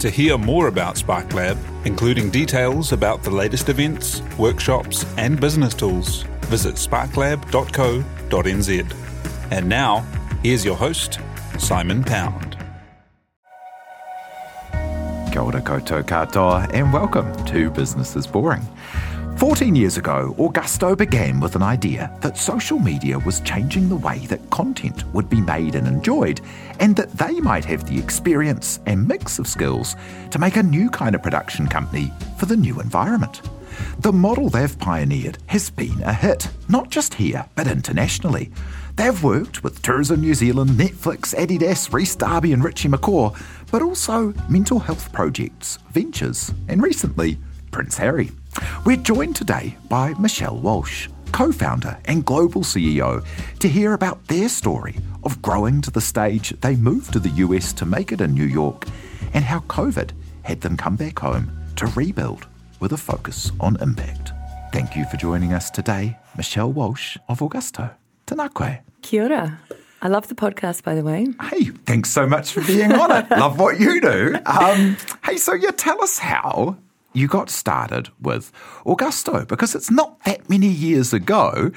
To hear more about SparkLab, including details about the latest events, workshops, and business tools, visit sparklab.co.nz. And now, here's your host, Simon Pound. Kia ora koutou katoa, and welcome to Business is Boring. 14 years ago, Augusto began with an idea that social media was changing the way that content would be made and enjoyed, and that they might have the experience and mix of skills to make a new kind of production company for the new environment. The model they've pioneered has been a hit, not just here, but internationally. They've worked with Tourism New Zealand, Netflix, Adidas, Rhys Darby, and Richie McCaw, but also mental health projects, ventures, and recently, Prince Harry. We're joined today by Michelle Walshe, co founder and global CEO, to hear about their story of growing to the stage they moved to the US to make it in New York and how COVID had them come back home to rebuild with a focus on impact. Thank you for joining us today, Michelle Walshe of Augusto. Tēnā koe. Kia ora. I love the podcast, by the way. Hey, thanks so much for being on it. Love what you do. Um, hey, so yeah, tell us how you got started with Augusto because it's not that many years ago,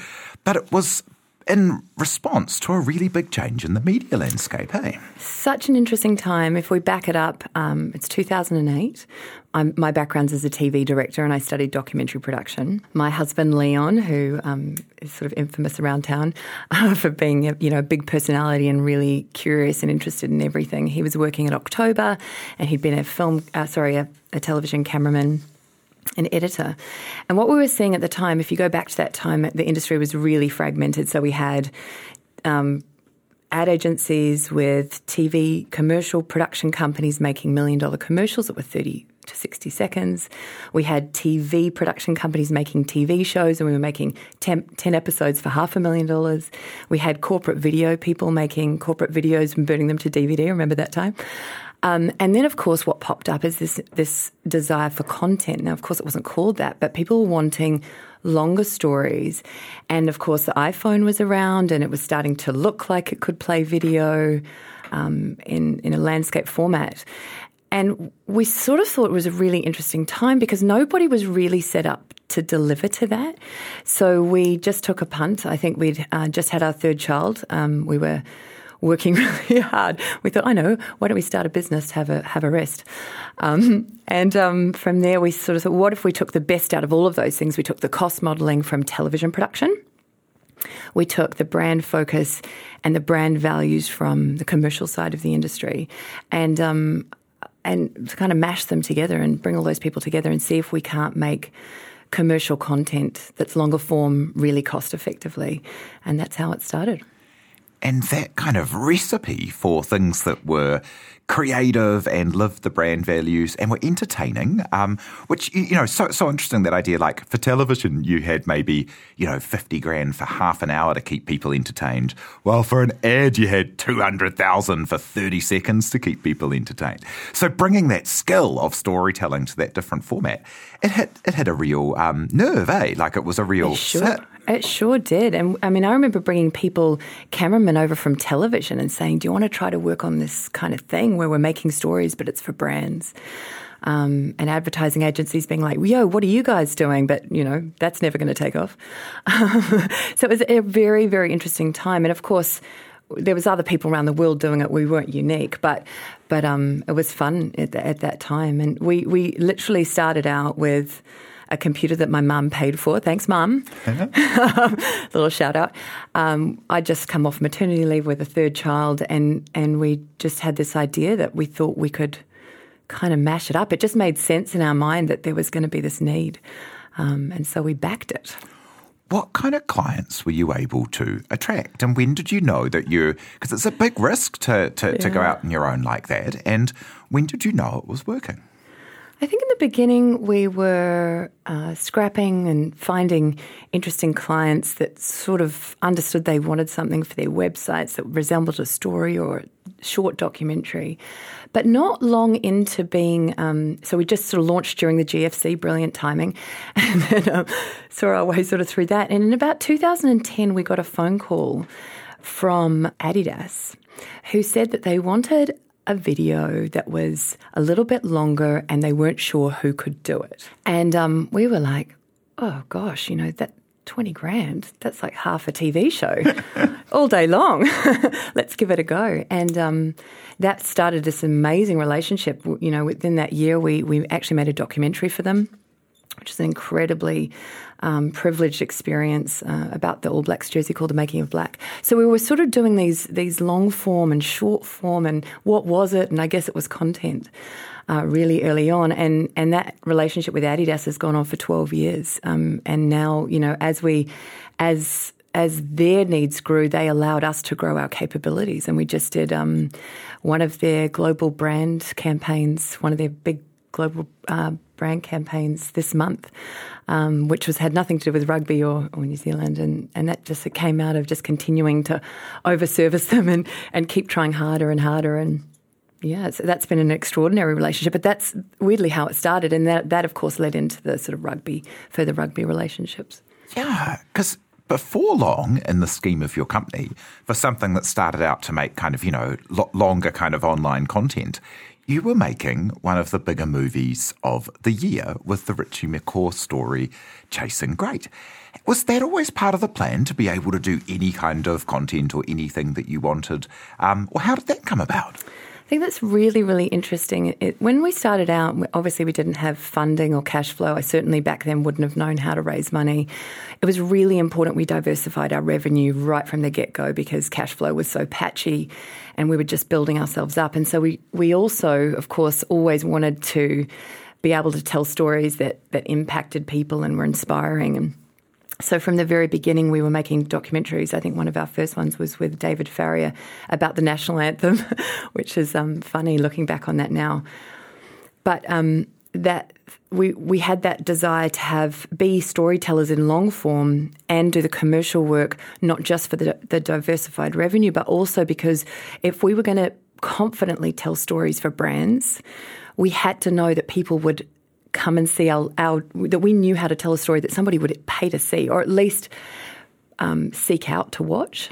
but it was in response to a really big change in the media landscape, hey? Such an interesting time. If we back it up, um, it's 2008. I'm, my background's as a TV director and I studied documentary production. My husband, Leon, who um, is sort of infamous around town for being a, you know, a big personality and really curious and interested in everything, he was working at October and he'd been a film, uh, sorry, a, a television cameraman an editor. And what we were seeing at the time, if you go back to that time, the industry was really fragmented. So we had um, ad agencies with TV commercial production companies making million dollar commercials that were 30 to 60 seconds. We had TV production companies making TV shows and we were making 10, 10, episodes for half a million dollars. We had corporate video people making corporate videos and burning them to DVD. Remember that time? Um, and then, of course, what popped up is this this desire for content. Now, of course, it wasn't called that, but people were wanting longer stories. And of course, the iPhone was around, and it was starting to look like it could play video um, in in a landscape format. And we sort of thought it was a really interesting time because nobody was really set up to deliver to that. So we just took a punt. I think we'd uh, just had our third child. Um, we were working really hard. We thought, I know, why don't we start a business, have a have a rest? Um, and um, from there, we sort of thought, what if we took the best out of all of those things? We took the cost modelling from television production. We took the brand focus and the brand values from the commercial side of the industry, and um, and kind of mash them together and bring all those people together and see if we can't make commercial content that's longer form really cost effectively. And that's how it started. And that kind of recipe for things that were creative and lived the brand values and were entertaining, um, which, you know, so, so interesting that idea. Like for television, you had maybe, you know, 50 grand for half an hour to keep people entertained. Well, for an ad, you had 200,000 for 30 seconds to keep people entertained. So bringing that skill of storytelling to that different format, it hit, it had a real um, nerve, eh? Like it was a real sure. It sure did. And I mean, I remember bringing people, cameramen over from television and saying, Do you want to try to work on this kind of thing where we're making stories, but it's for brands? Um, and advertising agencies being like, yo, what are you guys doing? But, you know, that's never going to take off. so it was a very, very interesting time. And of course, there was other people around the world doing it. We weren't unique, but but um, it was fun at, at that time. And we, we literally started out with a computer that my mum paid for. Thanks, mum. Uh-huh. Little shout out. Um, I just come off maternity leave with a third child, and and we just had this idea that we thought we could kind of mash it up. It just made sense in our mind that there was going to be this need, um, and so we backed it. What kind of clients were you able to attract? And when did you know that you, because it's a big risk to, to, yeah. to go out on your own like that, and when did you know it was working? I think in the beginning we were uh, scrapping and finding interesting clients that sort of understood they wanted something for their websites that resembled a story or a short documentary, but not long into being. Um, so we just sort of launched during the GFC, brilliant timing, and then um, saw our way sort of through that. And in about 2010, we got a phone call from Adidas who said that they wanted a video that was a little bit longer and they weren't sure who could do it. And um, we were like, oh gosh, you know, that 20 grand, that's like half a TV show all day long. Let's give it a go. And um, that started this amazing relationship. You know, within that year, we, we actually made a documentary for them which is an incredibly um, privileged experience uh, about the All Blacks jersey called "The Making of Black." So we were sort of doing these these long form and short form, and what was it? And I guess it was content. Uh, really early on, and and that relationship with Adidas has gone on for twelve years, um, and now you know as we as as their needs grew, they allowed us to grow our capabilities. And we just did um, one of their global brand campaigns, one of their big global uh, brand campaigns this month, um, which was had nothing to do with rugby or, or New Zealand, and, and that just came out of just continuing to overservice them and, and keep trying harder and harder and. Yeah, so that's been an extraordinary relationship, but that's weirdly how it started, and that that of course led into the sort of rugby, further rugby relationships. Yeah, because before long in the scheme of your company for something that started out to make kind of, you know, longer kind of online content, you were making one of the bigger movies of the year with the Richie McCaw story, Chasing Great. Was that always part of the plan to be able to do any kind of content or anything that you wanted? Um, or how did that come about? I think that's really, really interesting. It, when we started out, obviously we didn't have funding or cash flow. I certainly back then wouldn't have known how to raise money. It was really important we diversified our revenue right from the get go because cash flow was so patchy and we were just building ourselves up. And so we, we also, of course, always wanted to be able to tell stories that, that impacted people and were inspiring. And so from the very beginning, we were making documentaries. I think one of our first ones was with David Farrier about the national anthem, which is um, funny looking back on that now. But um, that we we had that desire to have be storytellers in long form and do the commercial work, not just for the, the diversified revenue, but also because if we were going to confidently tell stories for brands, we had to know that people would come and see our, our that we knew how to tell a story that somebody would pay to see or at least um, seek out to watch.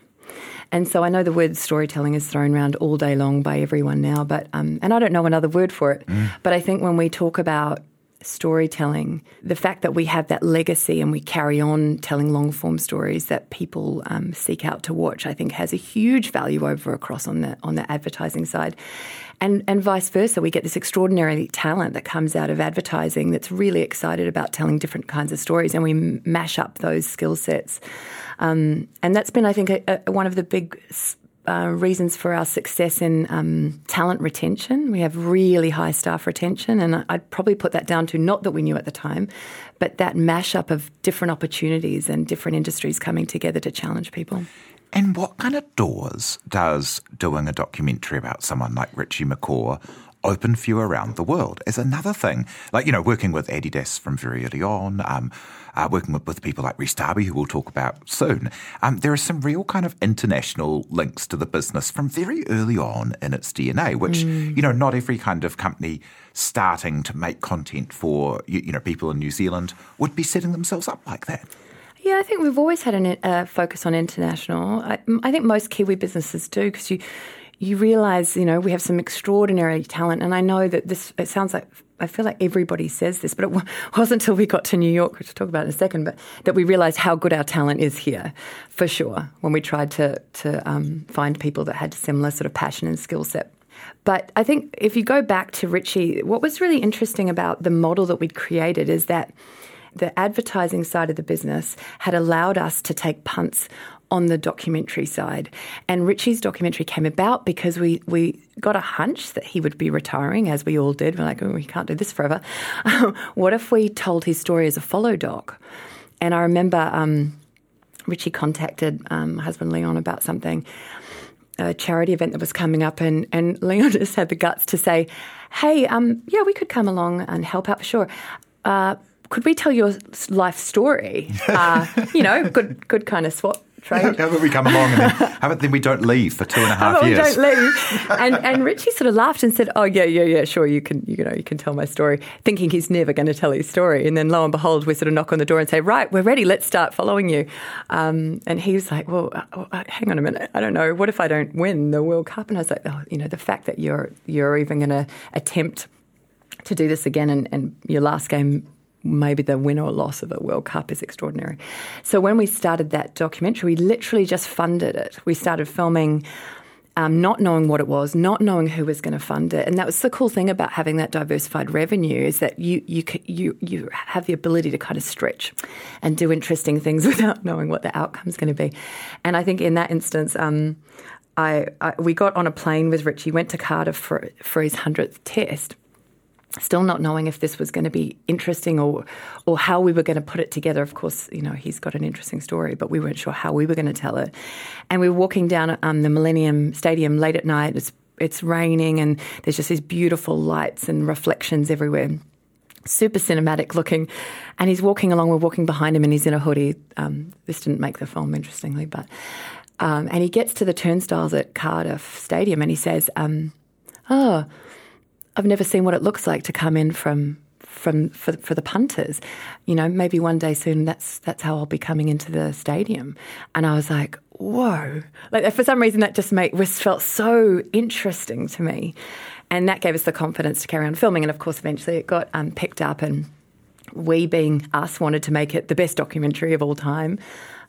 And so I know the word storytelling is thrown around all day long by everyone now, but um, and I don't know another word for it. Mm. But I think when we talk about storytelling, the fact that we have that legacy and we carry on telling long form stories that people um, seek out to watch, I think has a huge value over across on the on the advertising side. And, and vice versa, we get this extraordinary talent that comes out of advertising that's really excited about telling different kinds of stories, and we mash up those skill sets. Um, and that's been, I think, a, a, one of the big uh, reasons for our success in um, talent retention. We have really high staff retention, and I'd probably put that down to not that we knew at the time, but that mashup of different opportunities and different industries coming together to challenge people. And what kind of doors does doing a documentary about someone like Richie McCaw open for you around the world is another thing. Like, you know, working with Adidas from very early on, um, uh, working with, with people like Rhys Darby, who we'll talk about soon, um, there are some real kind of international links to the business from very early on in its DNA, which, mm. you know, not every kind of company starting to make content for, you, you know, people in New Zealand would be setting themselves up like that. Yeah, I think we've always had a uh, focus on international. I, I, think most Kiwi businesses do because you you realise, you know, we have some extraordinary talent, and I know that this. It sounds like I feel like everybody says this, but it wasn't until we got to New York, which we'll talk about in a second, but that we realised how good our talent is here, for sure. When we tried to to um, find people that had similar sort of passion and skill set. But I think if you go back to Richie, what was really interesting about the model that we'd created is that the advertising side of the business had allowed us to take punts on the documentary side. And Richie's documentary came about because we, we got a hunch that he would be retiring, as we all did. We're like, oh, we can't do this forever. what if we told his story as a follow doc? And I remember um, Richie contacted um, husband Leon about something, a charity event that was coming up, and, and Leon just had the guts to say, "Hey, um, yeah, we could come along and help out for sure." Uh, could we tell your life story? Uh, you know, good, good kind of swap trade. How about we come along and then, how about then we don't leave for two and a half years? We don't leave. And, and Richie sort of laughed and said, "Oh yeah, yeah, yeah, sure, you can, you know, you can tell my story," thinking he's never going to tell his story. And then lo and behold, we sort of knock on the door and say, "Right, we're ready. Let's start following you." Um, and he was like, "Well, uh, uh hang on a minute. I don't know. What if I don't win the World Cup?" And I was like, "Oh, you know, the fact that you're you're even going to attempt." To do this again, and, and your last game maybe the win or loss of a World Cup is extraordinary. So when we started that documentary, we literally just funded it. We started filming. Um, not knowing what it was, not knowing who was going to fund it, and that was the cool thing about having that diversified revenue is that you you you you have the ability to kind of stretch and do interesting things without knowing what the outcome is going to be. And I think in that instance, um, I, I, we got on a plane with Richie, went to Cardiff for for his hundredth test, still not knowing if this was going to be interesting or or how we were going to put it together. Of course, you know he's got an interesting story, but we weren't sure how we were going to tell it. And we were walking down um, the Millennium Stadium late at night. It's it's raining, and there's just these beautiful lights and reflections everywhere. Super cinematic looking, and he's walking along. We're walking behind him, and he's in a hoodie. Um, this didn't make the film, interestingly, but um, and he gets to the turnstiles at Cardiff Stadium, and he says, um, "Oh." I've never seen what it looks like to come in from from for, for the punters. You know, maybe one day soon that's that's how I'll be coming into the stadium. And I was like, whoa! Like for some reason that just made was felt so interesting to me, and that gave us the confidence to carry on filming. And of course, eventually it got um, picked up, and we, being us, wanted to make it the best documentary of all time.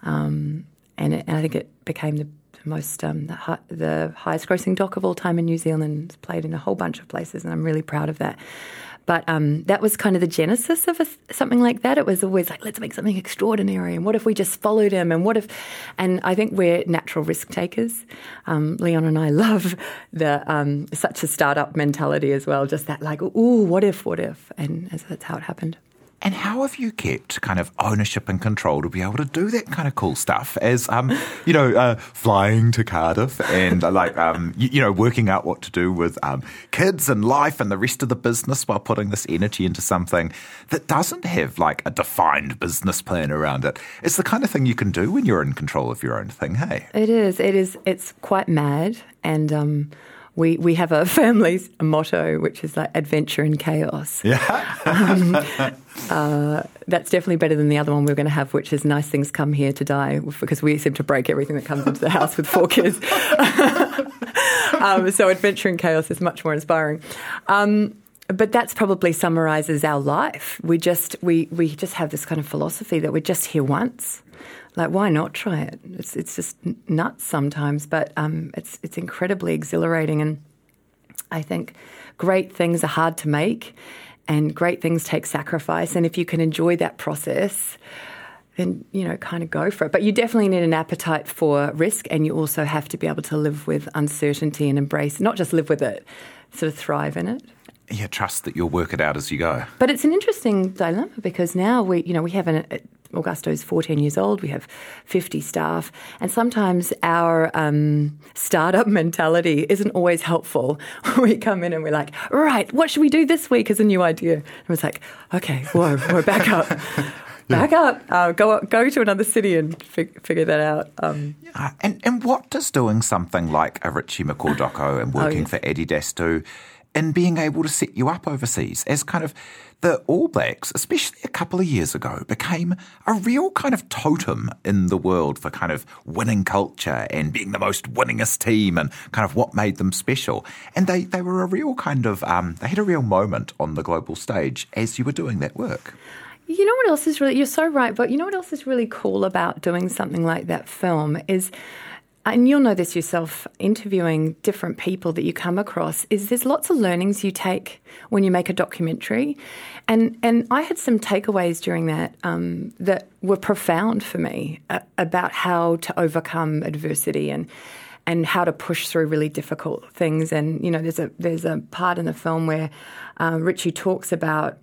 Um, and, it, and I think it became the most um, the, the, highest grossing doc of all time in New Zealand. It's played in a whole bunch of places, and I'm really proud of that. But um, that was kind of the genesis of a, something like that. It was always like, let's make something extraordinary. And what if we just followed him? And what if? And I think we're natural risk takers. Um, Leon and I love the um, such a startup mentality as well. Just that, like, ooh, what if? What if? And that's how it happened. And how have you kept kind of ownership and control to be able to do that kind of cool stuff as, um, you know, uh, flying to Cardiff and uh, like, um, you, you, know, working out what to do with um, kids and life and the rest of the business while putting this energy into something that doesn't have like a defined business plan around it. It's the kind of thing you can do when you're in control of your own thing, hey? It is. It is. It's quite mad. And, um, we, we have a family's motto which is like adventure in chaos. Yeah. um, uh, that's definitely better than the other one we are going to have, which is nice things come here to die, because we seem to break everything that comes into the house with four kids. um, so adventure in chaos is much more inspiring. Um, but that's probably summarizes our life. We just we we just have this kind of philosophy that we're just here once. Like, why not try it? It's it's just nuts sometimes, but um, it's it's incredibly exhilarating, and I think great things are hard to make, and great things take sacrifice. And if you can enjoy that process, then you know, kind of go for it. But you definitely need an appetite for risk, and you also have to be able to live with uncertainty and embrace, not just live with it, sort of thrive in it yeah, trust that you'll work it out as you go. But it's an interesting dilemma because now we, you know, we have an Augusto's 14 years old. We have 50 staff, and sometimes our um, startup mentality isn't always helpful. we come in and we're like, right, what should we do this week as a new idea? And it's like, okay, whoa, we're back up. back up, uh, go go to another city and fig- figure that out. Um, yeah. and and what does doing something like a Richie McCaw doco and oh, working oh, for Adidas do in being able to set you up overseas as kind of the All Blacks, especially a couple of years ago, became a real kind of totem in the world for kind of winning culture and being the most winningest team and kind of what made them special. And they, they were a real kind of, um, they had a real moment on the global stage as you were doing that work. You know what else is really, you're so right, but you know what else is really cool about doing something like that film is and you'll know this yourself interviewing different people that you come across is there's lots of learnings you take when you make a documentary. And and I had some takeaways during that um, that were profound for me uh, about how to overcome adversity and and how to push through really difficult things. And you know there's a there's a part in the film where uh, Richie talks about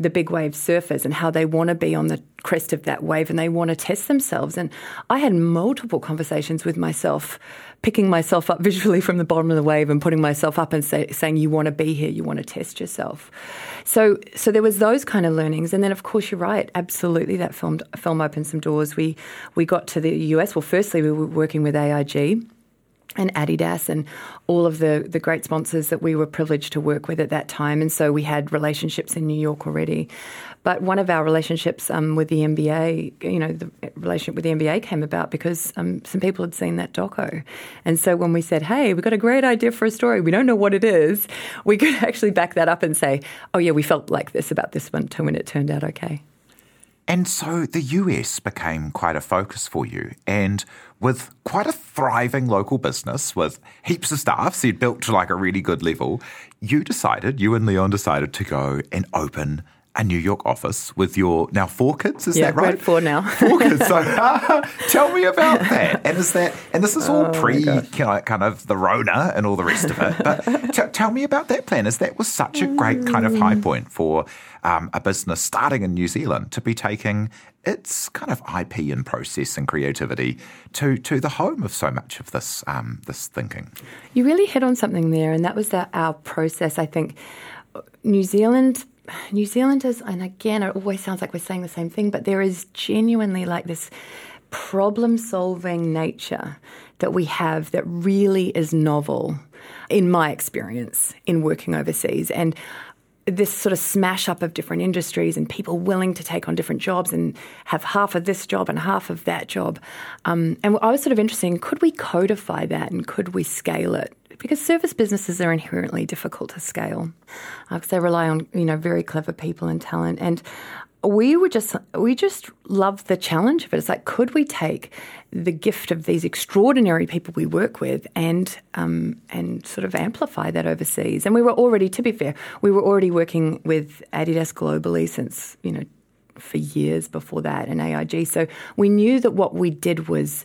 the big wave surfers and how they want to be on the crest of that wave and they want to test themselves. And I had multiple conversations with myself, picking myself up visually from the bottom of the wave and putting myself up and say, saying, "You want to be here. You want to test yourself." So, so there was those kind of learnings, and then of course you're right. Absolutely, that film film opened some doors. We we got to the US. Well, firstly, we were working with AIG and Adidas and all of the, the great sponsors that we were privileged to work with at that time. And so we had relationships in New York already. But one of our relationships um, with the NBA, you know, the relationship with the NBA came about because um, some people had seen that doco. And so when we said, hey, we've got a great idea for a story, we don't know what it is, we could actually back that up and say, oh, yeah, we felt like this about this one too, and it turned out okay. And so the US became quite a focus for you. And with quite a thriving local business with heaps of staff, so you'd built to like a really good level, you decided, you and Leon decided to go and open a New York office with your now four kids. Is yeah, that right? Four now. four kids. So tell me about that. And is that and this is all oh pre you know, kind of the Rona and all the rest of it. But t- tell me about that plan. As that was such a great kind of high point for um, a business starting in New Zealand to be taking its kind of IP and process and creativity to to the home of so much of this um, this thinking. You really hit on something there, and that was that our process. I think New Zealand New Zealanders, and again, it always sounds like we're saying the same thing, but there is genuinely like this problem solving nature that we have that really is novel in my experience in working overseas. And this sort of smash up of different industries and people willing to take on different jobs and have half of this job and half of that job. Um, and I was sort of interested in could we codify that and could we scale it? Because service businesses are inherently difficult to scale because uh, they rely on you know very clever people and talent and we were just we just love the challenge of it. It's like, could we take the gift of these extraordinary people we work with and um, and sort of amplify that overseas? And we were already, to be fair, we were already working with Adidas globally since you know for years before that and AIG. So we knew that what we did was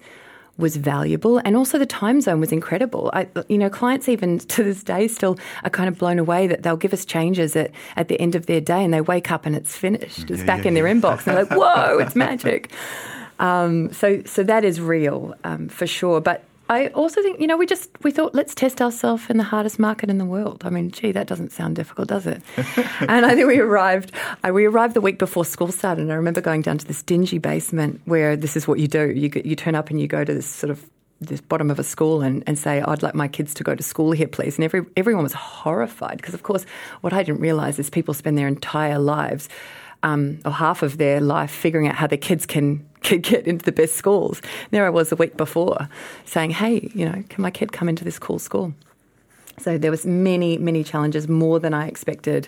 was valuable, and also the time zone was incredible. I, you know, clients even to this day still are kind of blown away that they'll give us changes at, at the end of their day, and they wake up and it's finished. It's yeah, back yeah, in their yeah. inbox, and they're like, "Whoa, it's magic." Um, so, so that is real um, for sure. But I also think, you know, we just we thought let's test ourselves in the hardest market in the world. I mean, gee, that doesn't sound difficult, does it? and I think we arrived. Uh, we arrived the week before school started, and I remember going down to this dingy basement where this is what you do: you you turn up and you go to this sort of this bottom of a school and, and say, I'd like my kids to go to school here, please. And every, everyone was horrified because, of course, what I didn't realise is people spend their entire lives um, or half of their life figuring out how their kids can, can get into the best schools. There I was a week before saying, hey, you know, can my kid come into this cool school? So there was many, many challenges, more than I expected.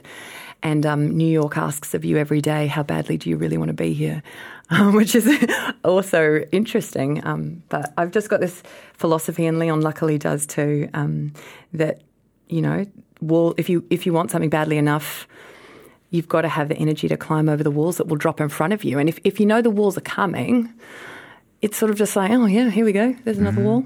And um, New York asks of you every day, how badly do you really want to be here? Um, which is also interesting. Um, but I've just got this philosophy, and Leon luckily does too, um, that you know, wall. If you if you want something badly enough, you've got to have the energy to climb over the walls that will drop in front of you. And if, if you know the walls are coming, it's sort of just like, oh, yeah, here we go. There's another mm. wall.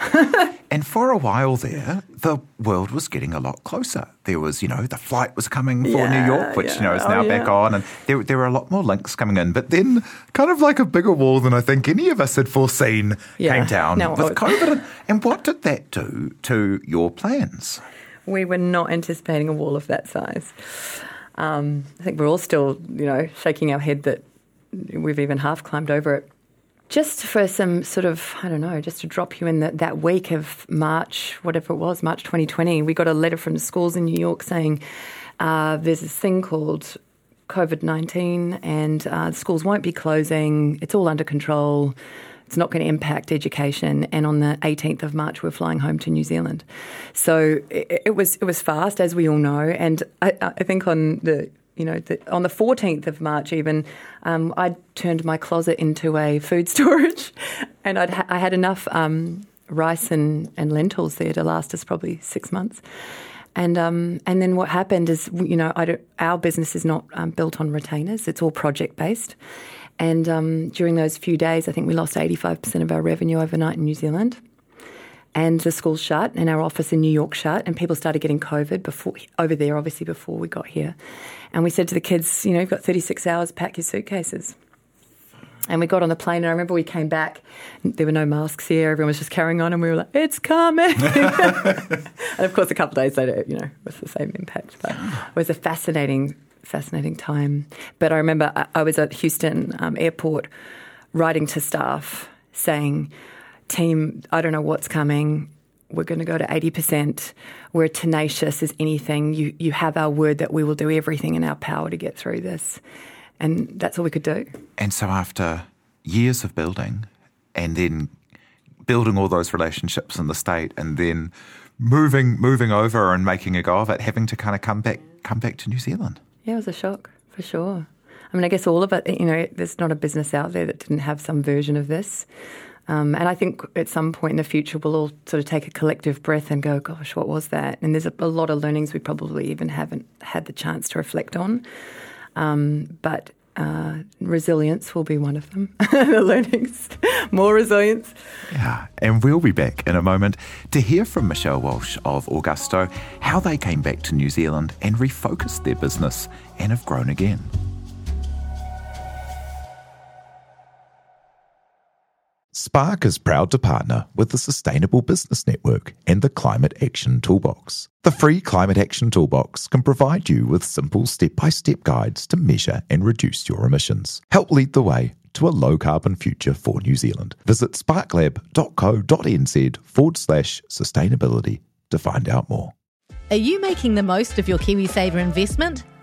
and for a while there, the world was getting a lot closer. There was, you know, the flight was coming for yeah, New York, which, yeah. you know, is now oh, yeah. back on. And there, there were a lot more links coming in. But then, kind of like a bigger wall than I think any of us had foreseen came down no, with COVID. And, and what did that do to your plans? We were not anticipating a wall of that size. Um, I think we're all still, you know, shaking our head that we've even half climbed over it. Just for some sort of, I don't know, just to drop you in that, that week of March, whatever it was, March 2020, we got a letter from the schools in New York saying uh, there's this thing called COVID 19 and uh, schools won't be closing, it's all under control. It's not going to impact education. And on the 18th of March, we're flying home to New Zealand. So it, it was it was fast, as we all know. And I, I think on the you know, the, on the 14th of March, even, um, I turned my closet into a food storage, and I'd ha- I had enough um, rice and, and lentils there to last us probably six months. And um, and then what happened is, you know, our business is not um, built on retainers; it's all project based. And um, during those few days, I think we lost 85% of our revenue overnight in New Zealand. and the school shut, and our office in New York shut, and people started getting COVID before over there, obviously before we got here. And we said to the kids, you know, you've got 36 hours, pack your suitcases. And we got on the plane, and I remember we came back. There were no masks here. Everyone was just carrying on, and we were like, "It's coming!" and of course, a couple of days later, you know, it was the same impact. But it was a fascinating, fascinating time. But I remember I, I was at Houston um, Airport, writing to staff saying, "Team, I don't know what's coming. We're going to go to 80%. We're tenacious as anything. You, you have our word that we will do everything in our power to get through this. And that's all we could do. And so, after years of building and then building all those relationships in the state and then moving moving over and making a go of it, having to kind of come back come back to New Zealand. Yeah, it was a shock for sure. I mean, I guess all of it, you know, there's not a business out there that didn't have some version of this. Um, and I think at some point in the future, we'll all sort of take a collective breath and go, gosh, what was that? And there's a, a lot of learnings we probably even haven't had the chance to reflect on. Um, but uh, resilience will be one of them. the learnings, more resilience. Yeah, and we'll be back in a moment to hear from Michelle Walshe of Augusto how they came back to New Zealand and refocused their business and have grown again. Spark is proud to partner with the Sustainable Business Network and the Climate Action Toolbox. The free Climate Action Toolbox can provide you with simple step by step guides to measure and reduce your emissions. Help lead the way to a low carbon future for New Zealand. Visit sparklab.co.nz forward slash sustainability to find out more. Are you making the most of your KiwiSaver investment?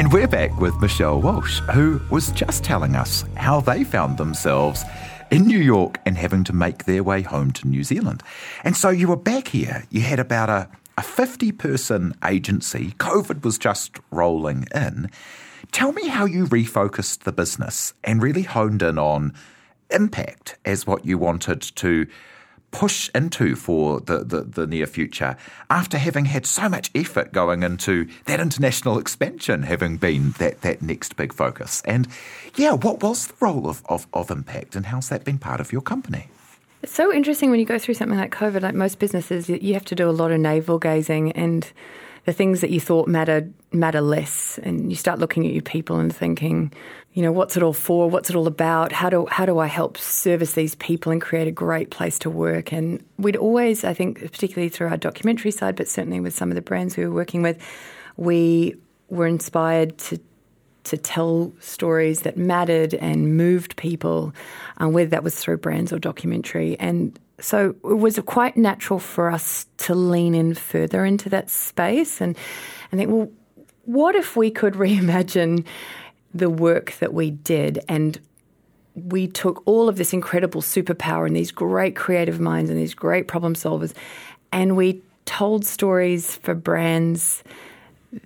And we're back with Michelle Walshe, who was just telling us how they found themselves in New York and having to make their way home to New Zealand. And so you were back here, you had about a, a 50 person agency, COVID was just rolling in. Tell me how you refocused the business and really honed in on impact as what you wanted to push into for the, the, the, near future after having had so much effort going into that international expansion having been that, that next big focus. And yeah, what was the role of, of, of impact and how's that been part of your company? It's so interesting when you go through something like COVID, like most businesses, you have to do a lot of navel gazing and the things that you thought mattered matter less. And you start looking at your people and thinking, you know, what's it all for? What's it all about? How do how do I help service these people and create a great place to work? And we'd always, I think, particularly through our documentary side, but certainly with some of the brands we were working with, we were inspired to to tell stories that mattered and moved people, uh, whether that was through brands or documentary. And so it was quite natural for us to lean in further into that space and, and think, well, what if we could reimagine the work that we did? And we took all of this incredible superpower and these great creative minds and these great problem solvers and we told stories for brands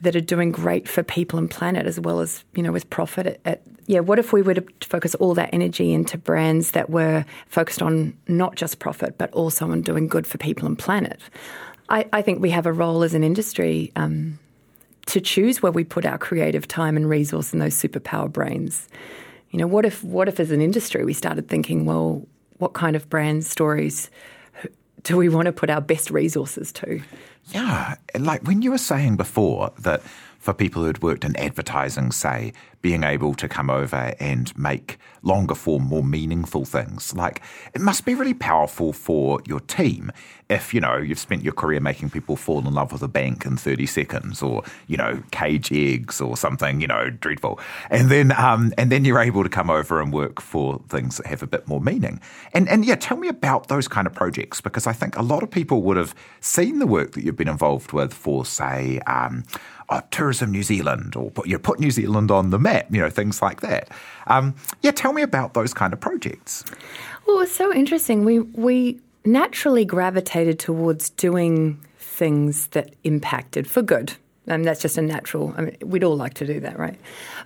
that are doing great for people and planet as well as you know with profit at, at, yeah what if we were to focus all that energy into brands that were focused on not just profit but also on doing good for people and planet i, I think we have a role as an industry um, to choose where we put our creative time and resource in those superpower brains. You know, what if what if as an industry we started thinking, well, what kind of brand stories do we want to put our best resources to? Yeah, like when you were saying before that for people who'd worked in advertising, say, being able to come over and make longer form, more meaningful things. Like, it must be really powerful for your team if, you know, you've spent your career making people fall in love with a bank in 30 seconds or, you know, cage eggs or something, you know, dreadful. And then, um, and then you're able to come over and work for things that have a bit more meaning. And, and yeah, tell me about those kind of projects because I think a lot of people would have seen the work that you've been involved with for, say, um, oh, Tourism New Zealand or put, you know, put New Zealand on the map, you know, things like that. Um, yeah, tell me about those kind of projects. Well, it's so interesting. We we naturally gravitated towards doing things that impacted for good. And that's just a natural. I mean, we'd all like to do that, right?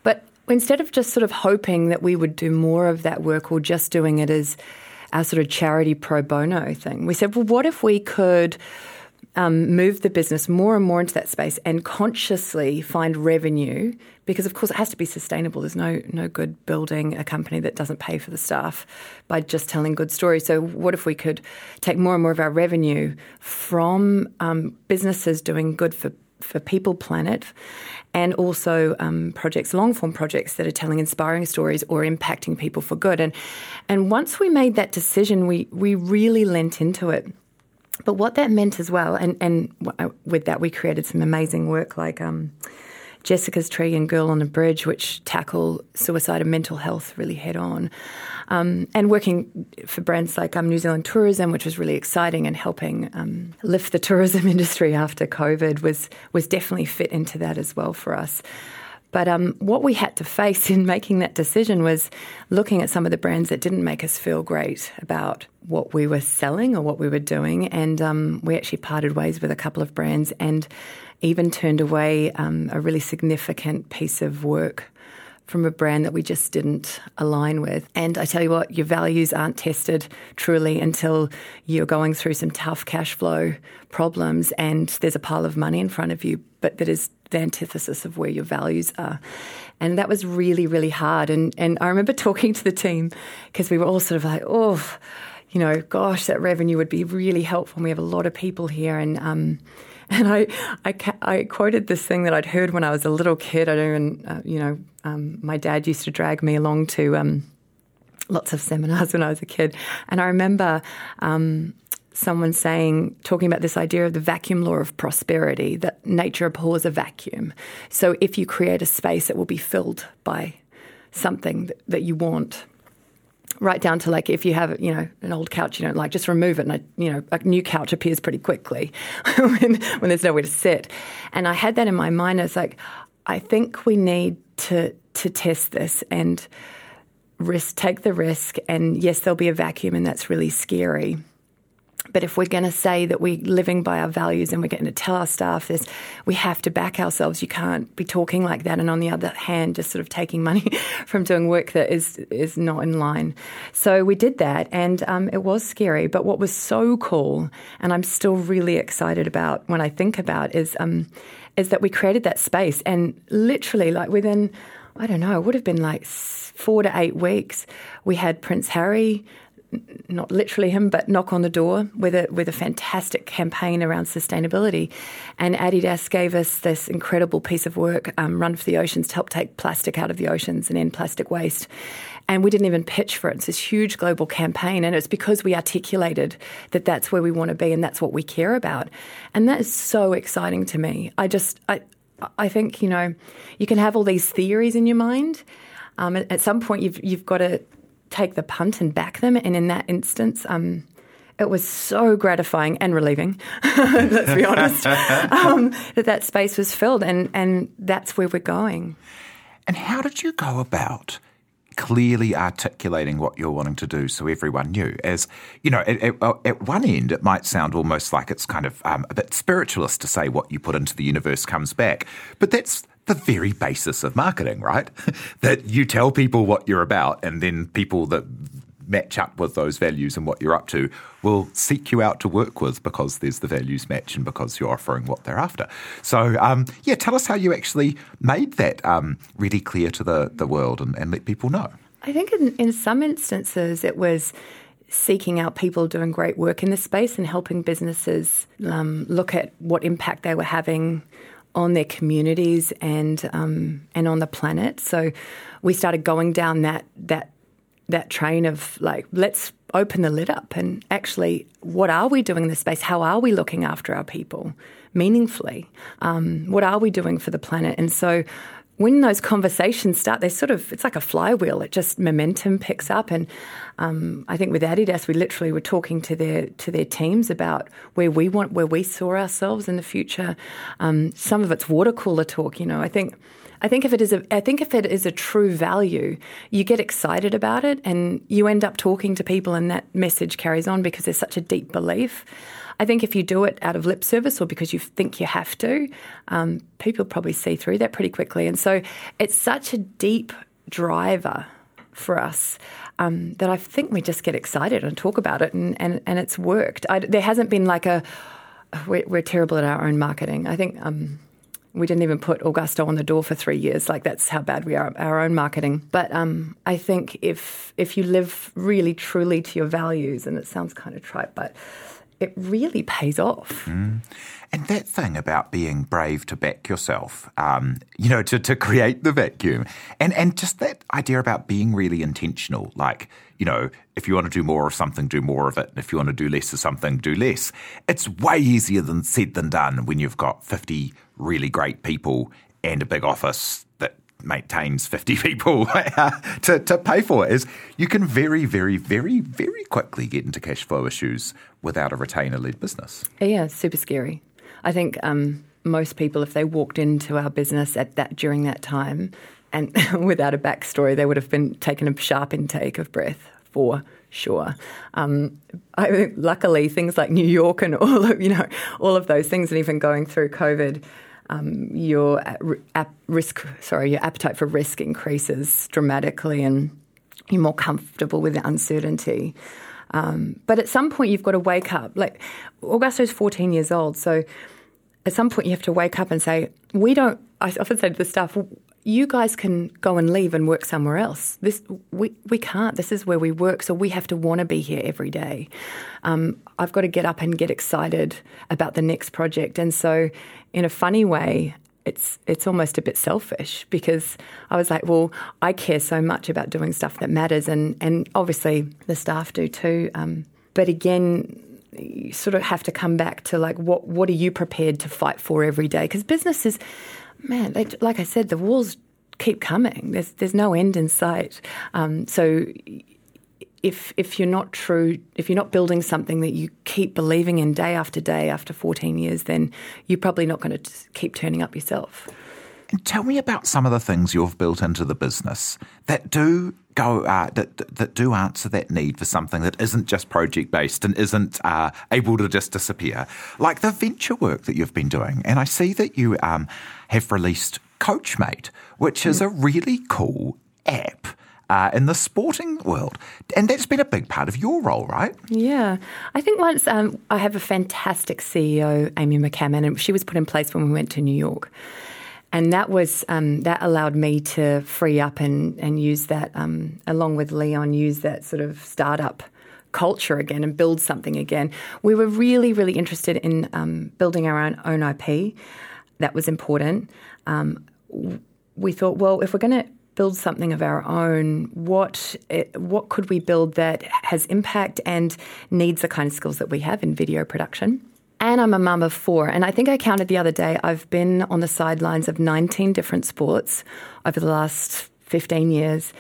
But instead of just sort of hoping that we would do more of that work or just doing it as our sort of charity pro bono thing, we said, well, what if we could um, move the business more and more into that space and consciously find revenue because of course it has to be sustainable. There's no no good building a company that doesn't pay for the staff by just telling good stories. So what if we could take more and more of our revenue from um, businesses doing good for for people planet and also um, projects long form projects that are telling inspiring stories or impacting people for good? And and once we made that decision we we really lent into it but what that meant as well, and, and with that, we created some amazing work like um, Jessica's Tree and Girl on a Bridge, which tackle suicide and mental health really head on. Um, and working for brands like um, New Zealand Tourism, which was really exciting and helping um, lift the tourism industry after COVID, was was definitely fit into that as well for us. But um, what we had to face in making that decision was looking at some of the brands that didn't make us feel great about what we were selling or what we were doing. And um, we actually parted ways with a couple of brands and even turned away um, a really significant piece of work from a brand that we just didn't align with. And I tell you what, your values aren't tested truly until you're going through some tough cash flow problems and there's a pile of money in front of you, but that is the antithesis of where your values are. And that was really, really hard. And, and I remember talking to the team because we were all sort of like, oh, you know, gosh, that revenue would be really helpful. And We have a lot of people here. And, um, and I, I, I, quoted this thing that I'd heard when I was a little kid. I don't even, uh, you know, um, my dad used to drag me along to um, lots of seminars when I was a kid. And I remember um, someone saying, talking about this idea of the vacuum law of prosperity, that nature abhors a vacuum. So if you create a space, it will be filled by something that, that you want. Right down to like if you have you know an old couch you don't like, just remove it, and a, you know a new couch appears pretty quickly when, when there's nowhere to sit. And I had that in my mind. It's like I think we need to to test this and risk, take the risk. And yes, there'll be a vacuum, and that's really scary. But if we're going to say that we're living by our values and we're going to tell our staff this, we have to back ourselves. You can't be talking like that, and on the other hand, just sort of taking money from doing work that is is not in line. So we did that, and um, it was scary. But what was so cool, and I'm still really excited about when I think about, is um, is that we created that space, and literally, like within, I don't know, it would have been like four to eight weeks, we had Prince Harry not literally him, but knock on the door with a with a fantastic campaign around sustainability. And Adidas gave us this incredible piece of work, um, Run for the Oceans, to help take plastic out of the oceans and end plastic waste. And we didn't even pitch for it. It's this huge global campaign, and it's because we articulated that that's where we want to be and that's what we care about. And that is so exciting to me. I just I I think you know you can have all these theories in your mind. Um, at some point, you've you've got to take the punt and back them. And in that instance, um, it was so gratifying and relieving, let's be honest, um, that that space was filled. And, and that's where we're going. And how did you go about clearly articulating what you're wanting to do so everyone knew? As, you know, at, at, at one end, it might sound almost like it's kind of um, a bit spiritualist to say what you put into the universe comes back. But that's the very basis of marketing, right? that you tell people what you're about, and then people that match up with those values and what you're up to will seek you out to work with because there's the values match and because you're offering what they're after. So, um, yeah, tell us how you actually made that um, really clear to the, the world and, and let people know. I think in, in some instances it was seeking out people doing great work in the space and helping businesses um, look at what impact they were having on their communities and um, and on the planet. So we started going down that that that train of like let's open the lid up and actually what are we doing in this space? How are we looking after our people meaningfully? Um, what are we doing for the planet? And so when those conversations start, they sort of, it's like a flywheel. It just momentum picks up. And um, I think with Adidas, we literally were talking to their, to their teams about where we want, where we saw ourselves in the future. Um, some of it's water cooler talk, you know. I think, I think if it is a, I think if it is a true value, you get excited about it and you end up talking to people and that message carries on because there's such a deep belief. I think if you do it out of lip service or because you think you have to, um, people probably see through that pretty quickly. And so it's such a deep driver for us um, that I think we just get excited and talk about it, and, and, and it's worked. I, there hasn't been like a, we're, we're, terrible at our own marketing. I think. Um, we didn't even put Augusto on the door for three years. Like that's how bad we are at our own marketing. But um, I think if if you live really truly to your values, and it sounds kind of trite, but it really pays off. Mm. And that thing about being brave to back yourself, um, you know, to, to create the vacuum, and, and just that idea about being really intentional. Like, you know, if you want to do more of something, do more of it. And if you want to do less of something, do less. It's way easier than said than done when you've got 50 really great people and a big office maintains 50 people to, to pay for is you can very, very, very, very quickly get into cash flow issues without a retainer led business. Yeah, super scary. I think um, most people, if they walked into our business at that during that time and without a backstory, they would have been taken a sharp intake of breath for sure. Um, I, luckily, things like New York and all of you know all of those things, and even going through COVID um, your ap- risk, sorry, your appetite for risk increases dramatically, and you're more comfortable with uncertainty. Um, but at some point, you've got to wake up. Like Augusto's 14 years old, so at some point, you have to wake up and say, "We don't." I often say to the staff, you guys can go and leave and work somewhere else. This we we can't. This is where we work, so we have to want to be here every day. Um, I've got to get up and get excited about the next project, and so in a funny way, it's it's almost a bit selfish because I was like, well, I care so much about doing stuff that matters, and and obviously the staff do too. Um, but again, you sort of have to come back to like what what are you prepared to fight for every day? Because business is man, they, like I said, the walls keep coming. There's there's no end in sight. Um, so if if you're not true, if you're not building something that you keep believing in day after day after 14 years, then you're probably not going to keep turning up yourself. And tell me about some of the things you've built into the business that do go uh, that that do answer that need for something that isn't just project based and isn't uh, able to just disappear, like the venture work that you've been doing. And I see that you um, have released CoachMate, which is a really cool app. Uh, in the sporting world. And that's been a big part of your role, right? Yeah. I think once um, I have a fantastic CEO, Amy McCammon, and she was put in place when we went to New York and that was um, that allowed me to free up and and use that um, along with Leon use that sort of startup culture again and build something again. We were really really interested in um, building our own own IP. That was important. Um, we thought, well, if we're going to build something of our own, what it, what could we build that has impact and needs the kind of skills that we have in video production? And I'm a mum of four. And I think I counted the other day, I've been on the sidelines of 19 different sports over the last 15 years.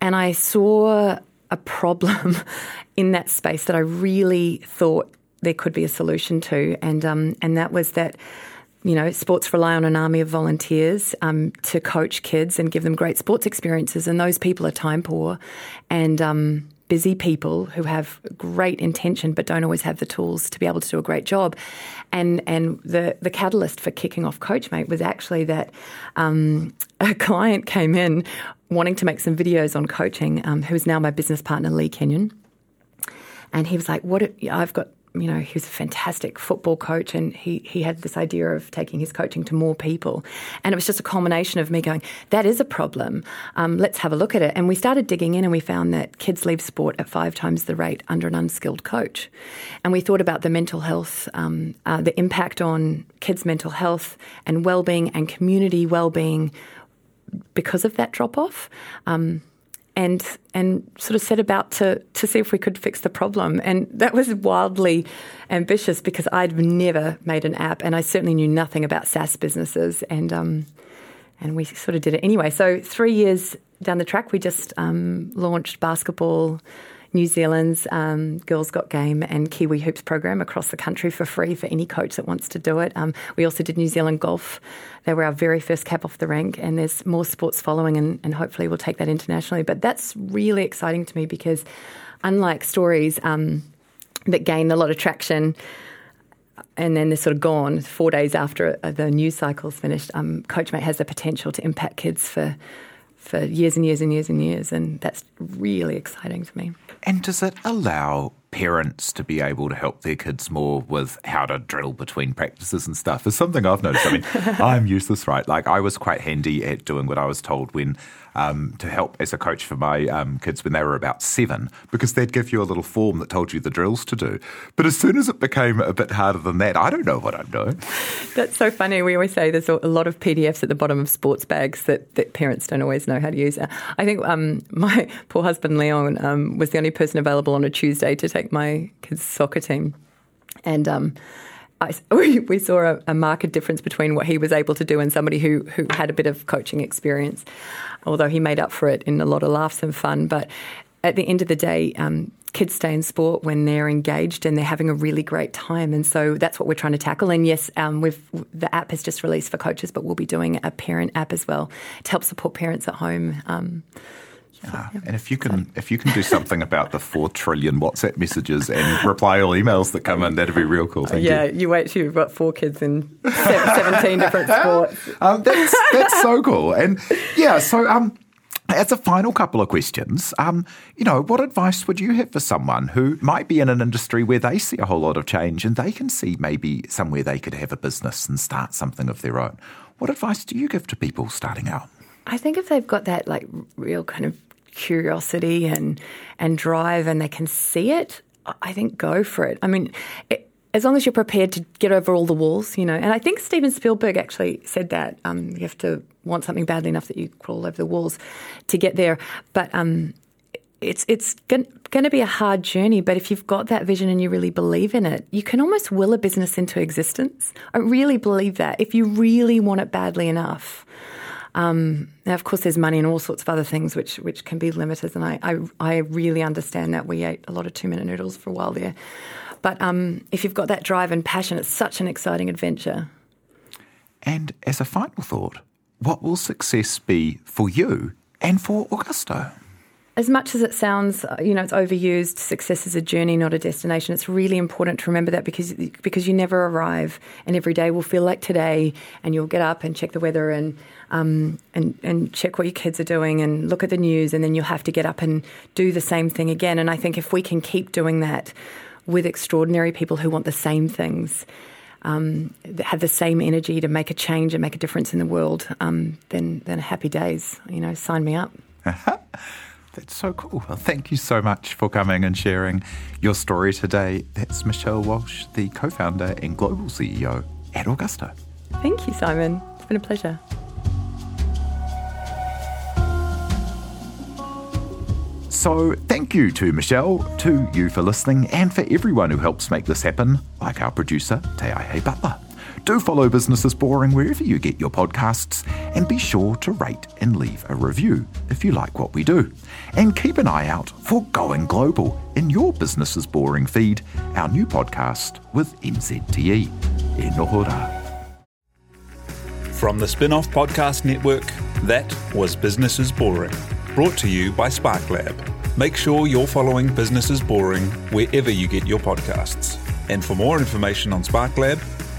And I saw a problem in that space that I really thought there could be a solution to. And, um, and that was that you know, sports rely on an army of volunteers um, to coach kids and give them great sports experiences, and those people are time poor. And um, busy people who have great intention but don't always have the tools to be able to do a great job. And and the the catalyst for kicking off CoachMate was actually that um, a client came in wanting to make some videos on coaching, um, who is now my business partner Lee Kenyon, and he was like, "What? I've got." You know, he was a fantastic football coach and he, he had this idea of taking his coaching to more people. And it was just a culmination of me going, that is a problem. Um, let's have a look at it. And we started digging in and we found that kids leave sport at five times the rate under an unskilled coach. And we thought about the mental health, um, uh, the impact on kids' mental health and well-being and community well-being because of that drop-off. Um, and and sort of set about to to see if we could fix the problem. And that was wildly ambitious because I'd never made an app, and I certainly knew nothing about SaaS businesses. And um, and we sort of did it anyway. So three years down the track, we just um, launched basketball New Zealand's um, Girls Got Game and Kiwi Hoops program across the country for free for any coach that wants to do it. Um, we also did New Zealand Golf. They were our very first cap off the rank, and there's more sports following, and, and hopefully we'll take that internationally. But that's really exciting to me because, unlike stories um, that gain a lot of traction, and then they're sort of gone four days after the news cycle's finished. Um, CoachMate has the potential to impact kids for for years and years and years and years, and that's really exciting to me. And does it allow parents to be able to help their kids more with how to drill between practices and stuff is something I've noticed. I mean, I'm useless, right? Like I was quite handy at doing what I was told when um, to help as a coach for my um, kids when they were about seven, because they'd give you a little form that told you the drills to do. But as soon as it became a bit harder than that, I don't know what I'm doing. That's so funny. We always say there's a lot of PDFs at the bottom of sports bags that, that parents don't always know how to use. I think um, my poor husband Leon um, was the only person available on a Tuesday to take my kids' soccer team, and um, I, we, we saw a, a marked difference between what he was able to do and somebody who, who had a bit of coaching experience, although he made up for it in a lot of laughs and fun. But at the end of the day, um, kids stay in sport when they're engaged and they're having a really great time, and so that's what we're trying to tackle. And yes, um, we've the app has just released for coaches, but we'll be doing a parent app as well to help support parents at home. Um, yeah. And if you can if you can do something about the four trillion WhatsApp messages and reply all emails that come in, that'd be real cool. Thank yeah, you. you wait till you've got four kids in seventeen different sports. Um, that's that's so cool. And yeah, so um, as a final couple of questions, um, you know, what advice would you have for someone who might be in an industry where they see a whole lot of change and they can see maybe somewhere they could have a business and start something of their own? What advice do you give to people starting out? I think if they've got that like real kind of curiosity and and drive and they can see it, I think go for it. I mean, it, as long as you're prepared to get over all the walls, you know. And I think Steven Spielberg actually said that um, you have to want something badly enough that you crawl over the walls to get there. But um, it's it's going to be a hard journey. But if you've got that vision and you really believe in it, you can almost will a business into existence. I really believe that if you really want it badly enough. Um, now, of course, there's money and all sorts of other things which which can be limiters, and I, I, I really understand that. We ate a lot of two minute noodles for a while there, but um, if you've got that drive and passion, it's such an exciting adventure. And as a final thought, what will success be for you and for Augusto? As much as it sounds, uh, you know, it's overused. Success is a journey, not a destination. It's really important to remember that because because you never arrive, and every day will feel like today. And you'll get up and check the weather and um, and and check what your kids are doing and look at the news, and then you'll have to get up and do the same thing again. And I think if we can keep doing that with extraordinary people who want the same things. Um, have the same energy to make a change and make a difference in the world, um, then then happy days. You know, sign me up. That's so cool. Well, thank you so much for coming and sharing your story today. That's Michelle Walshe, the co founder and global CEO at Augusto. Thank you, Simon. It's been a pleasure. So, thank you to Michelle, to you for listening, and for everyone who helps make this happen, like our producer, Te Butler. Do follow Business is Boring wherever you get your podcasts, and be sure to rate and leave a review if you like what we do. And keep an eye out for Going Global in your Business is Boring feed, our new podcast with NZTE. E nohora. From the Spin Off Podcast Network, that was Business is Boring, brought to you by SparkLab. Make sure you're following Business is Boring wherever you get your podcasts. And for more information on SparkLab,